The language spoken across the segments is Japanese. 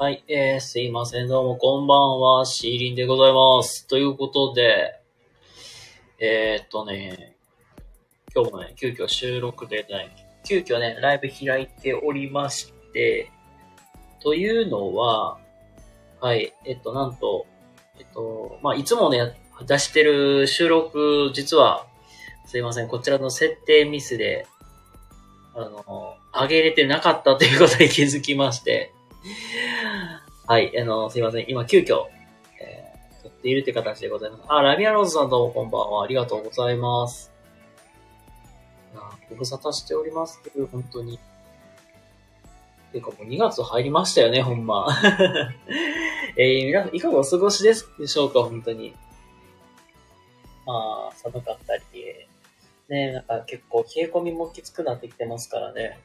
はい、えー、すいません、どうもこんばんは、シーリンでございます。ということで、えー、っとね、今日もね、急遽収録でね、急遽ね、ライブ開いておりまして、というのは、はい、えっと、なんと、えっと、まあ、いつもね、出してる収録、実は、すいません、こちらの設定ミスで、あの、上げれてなかったということに気づきまして、はい、あの、すいません、今急遽、えー、撮っているという形でございます。あ、ラビアローズさんどうもこんばんは。ありがとうございます。いやご無沙汰しております、本当に。てかもう2月入りましたよね、ほんま。えー、皆さんいかがお過ごしですでしょうか、本当に。まあ、寒かったり、ね、なんか結構冷え込みもきつくなってきてますからね。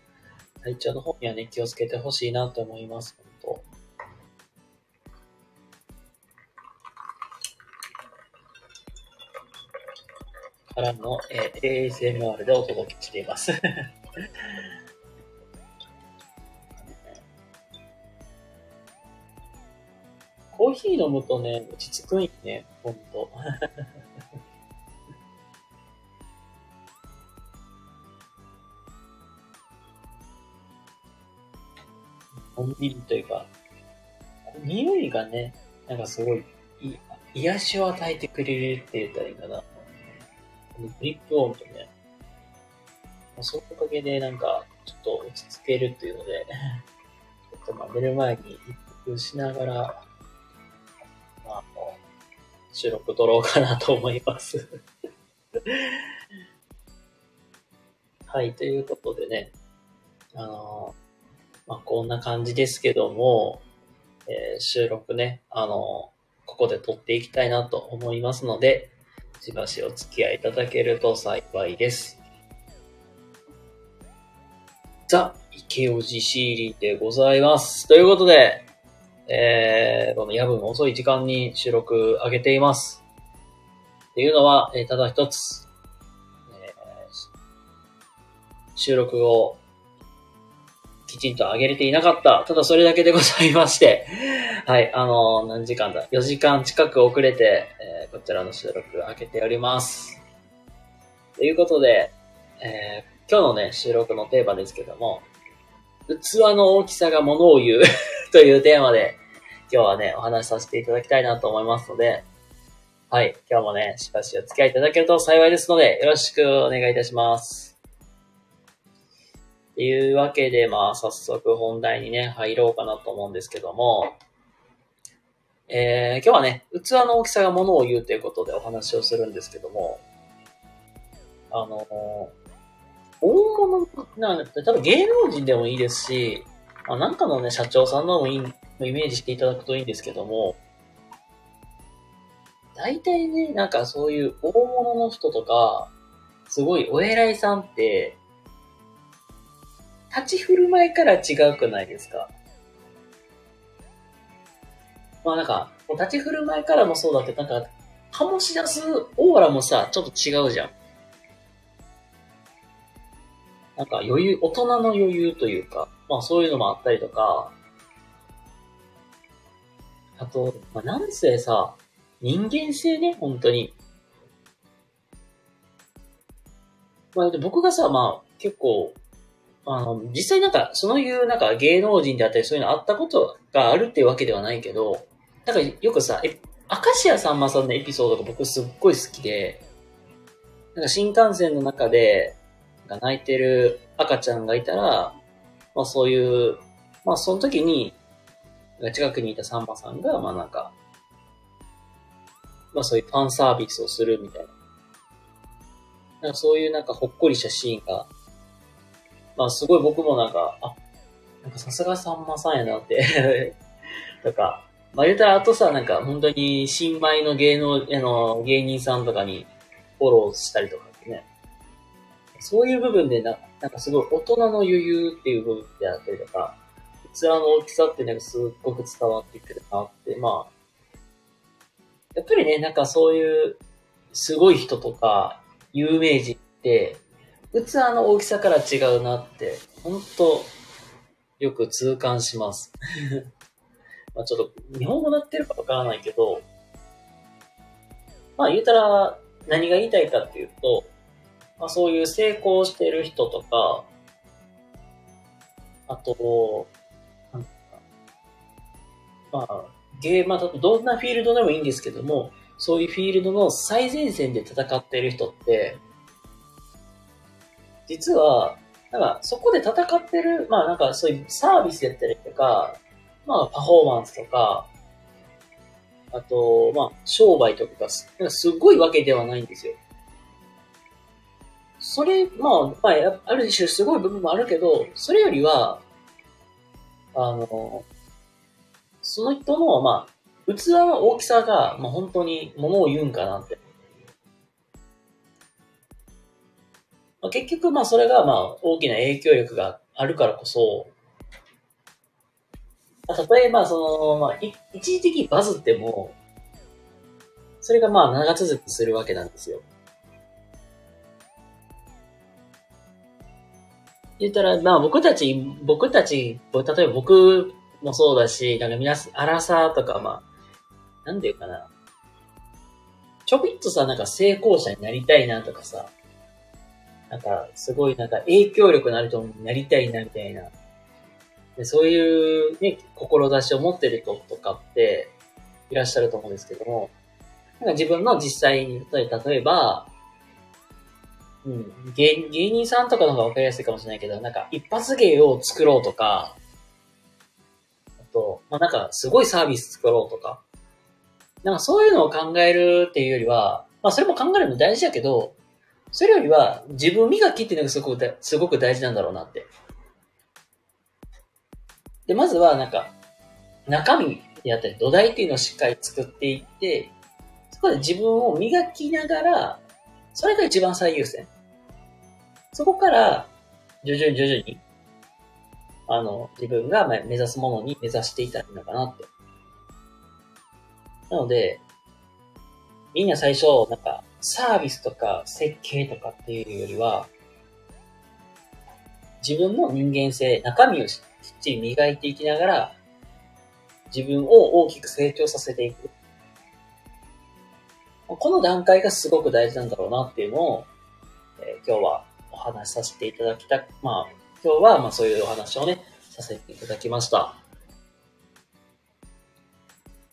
体調の方にはね、気をつけてほしいなと思います、本当。からの、えー ASMR でお届けしています。コーヒー飲むとね、落ち着くんよね、ほんと。のんびりというか、匂いがね、なんかすごい、い癒しを与えてくれるって言ったらいいかな。このグリップ音とね、そのおかげでなんか、ちょっと落ち着けるっていうので、ちょっとまあ寝る前に一服しながら、まあ、あの収録撮ろうかなと思います。はい、ということでね、あのまあ、こんな感じですけども、えー収録ね、あの、ここで撮っていきたいなと思いますので、しばしお付き合いいただけると幸いです。ザ・池尾寺シーリーでございます。ということで、えー、この夜分遅い時間に収録上げています。っていうのは、えーただ一つ、えー収録をきちんと上げれていなかった。ただそれだけでございまして。はい、あのー何時間だ ?4 時間近く遅れて、えーこちらの収録上げております。ということで、えー今日のね、収録のテーマですけども、器の大きさがものを言う というテーマで、今日はね、お話しさせていただきたいなと思いますので、はい、今日もね、しばしお付き合いいただけると幸いですので、よろしくお願いいたします。というわけで、まあ、早速本題にね、入ろうかなと思うんですけども、えー、今日はね、器の大きさがものを言うということでお話をするんですけども、あのー大物なんだって、多分芸能人でもいいですし、まあ、なんかのね、社長さんのもいい、イメージしていただくといいんですけども、大体ね、なんかそういう大物の人とか、すごいお偉いさんって、立ち振る舞いから違うくないですか？まあなんか、立ち振る舞いからもそうだけど、なんか、醸し出すオーラもさ、ちょっと違うじゃん。なんか余裕、大人の余裕というか、まあそういうのもあったりとか、あと、まあなんせさ、人間性ね、本当に。まあで僕がさ、まあ結構、あの、実際なんか、そういうなんか芸能人であったりそういうのあったことがあるっていうわけではないけど、なんかよくさ、え、明石家さんまさんのエピソードが僕すっごい好きで、なんか新幹線の中で、が泣いてる赤ちゃんがいたら、まあそういう、まあその時に、近くにいたさんまさんが、まあなんか、まあそういうファンサービスをするみたいな。なんかそういうなんかほっこりしたシーンが、まあすごい僕もなんか、あ、なんかさすがさんまさんやなって、とか、まあ言うたらあとさ、なんか本当に新米の芸能、あの、芸人さんとかにフォローしたりとかね、そういう部分でな、なんかすごい大人の余裕っていう部分であったりとか、器の大きさってなんかすっごく伝わってくるなって、まあ、やっぱりね、なんかそういうすごい人とか有名人って、器の大きさから違うなって、本当よく痛感します。まあちょっと日本語なってるかわからないけど、まあ言うたら何が言いたいかっていうと、まあそういう成功してる人とか、あと、なんかまあ、ゲーマーだとどんなフィールドでもいいんですけども、そういうフィールドの最前線で戦ってる人って、実は、なんかそこで戦ってる、まあなんかそういうサービスやったりとか、まあパフォーマンスとか、あと、まあ商売とかすなんかすごいわけではないんですよ。それ、まあ、まあ、ある種すごい部分もあるけど、それよりは、あの、その人の、まあ、器の大きさが、まあ本当にものを言うんかなってまあ、結局、まあ、それが、まあ、大きな影響力があるからこそ、まあ、例えば、その、まあ、一時的にバズっても、それがまあ、長続きするわけなんですよ。言ったら、まあ、僕たち、僕たち、例えば僕もそうだし、なんか皆さん、アラサーとか、まあ、なんていうかな。ちょびっとさ、なんか成功者になりたいなとかさ、なんか、すごいなんか影響力のある人になりたいな、みたいな。でそういうね、志を持ってる人とかっていらっしゃると思うんですけども、なんか自分の実際に、例えば、うん、芸芸人さんとかの方がわかりやすいかもしれないけど、なんか一発芸を作ろうとか、あと、まあ、なんかすごいサービス作ろうとか、なんかそういうのを考えるっていうよりは、まあそれも考えるの大事だけど、それよりは自分磨きっていうのがすごくすごく大事なんだろうなって。で、まずはなんか、中身であったり土台っていうのをしっかり作っていって、そこで自分を磨きながら、それが一番最優先。そこから、徐々に徐々に、あの、自分が目指すものに目指していたらいいのかなって。なので、みんな最初、なんか、サービスとか設計とかっていうよりは、自分の人間性、中身をきっちり磨いていきながら、自分を大きく成長させていく。この段階がすごく大事なんだろうなっていうのを、えー、今日はお話しさせていただきた、まあ、今日はまあそういうお話をね、させていただきました。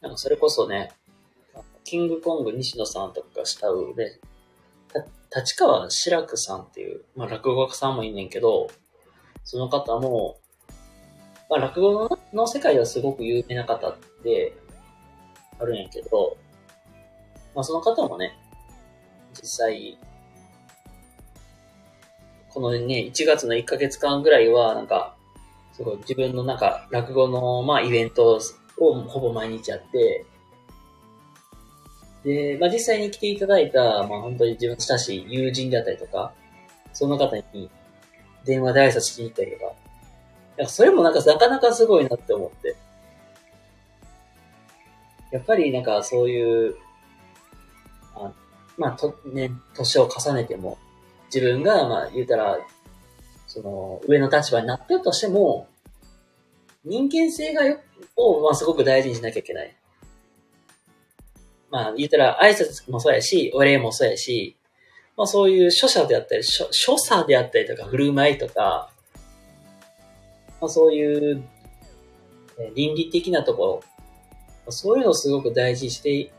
なんかそれこそね、キングコング西野さんとかした上で、立川志らくさんっていう、まあ落語家さんもいんねんけど、その方も、まあ落語の世界ではすごく有名な方で、あるんやけど、まあその方もね、実際、このね、1月の1ヶ月間ぐらいは、なんか、すごい自分のなんか落語の、まあイベントをほぼ毎日やって、で、まあ、実際に来ていただいた、まあ、本当に自分親しい友人であったりとか、その方に電話で挨拶しに行ったりとか、かそれもなんかなかなかすごいなって思って。やっぱりなんかそういう、あまあ、と、ね、年を重ねても、自分が、まあ、言うたら、その、上の立場になってるとしても、人間性がよ、を、まあ、すごく大事にしなきゃいけない。まあ、言ったら挨拶もそうやし、お礼もそうやし、まあそういう書者であったり、所所作であったりとか、振る舞いとか、まあそういう倫理的なところま、そういうのをすごく大事にして、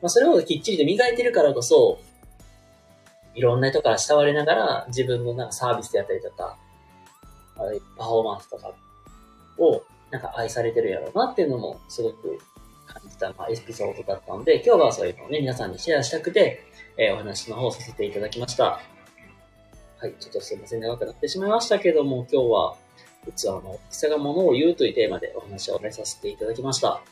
まあそれをきっちりと磨いてるからこそ、いろんな人から慕われながら自分のなんかサービスであったりとか、パフォーマンスとかをなんか愛されてるやろうなっていうのもすごくた、まあ、エピソードだったので、今日はそういうのをね、皆さんにシェアしたくて、えー、お話の方をさせていただきました。はい、ちょっとすいません、長くなってしまいましたけども、今日は、器の大きさがものを言うというテーマでお話をね、させていただきました。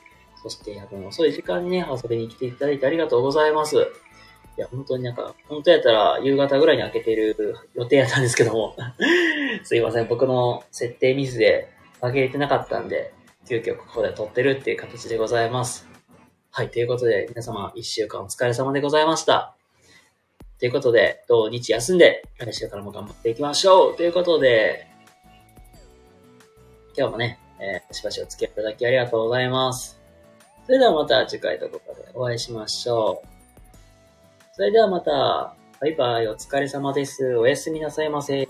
そして、夜分遅い時間にね、遊びに来ていただいてありがとうございます。いや、本当になんか、本当やったら夕方ぐらいに開けてる予定やったんですけども すいません、僕の設定ミスで開けれてなかったんで、急遽ここで撮ってるっていう形でございます。はい、ということで、皆様一週間お疲れ様でございました。ということで、土日休んで、来週からも頑張っていきましょうということで、今日もね、えー、しばしお付き合いいただきありがとうございます。それではまた次回どこかでお会いしましょう。それではまた、バイバイ、お疲れ様です。おやすみなさいませ。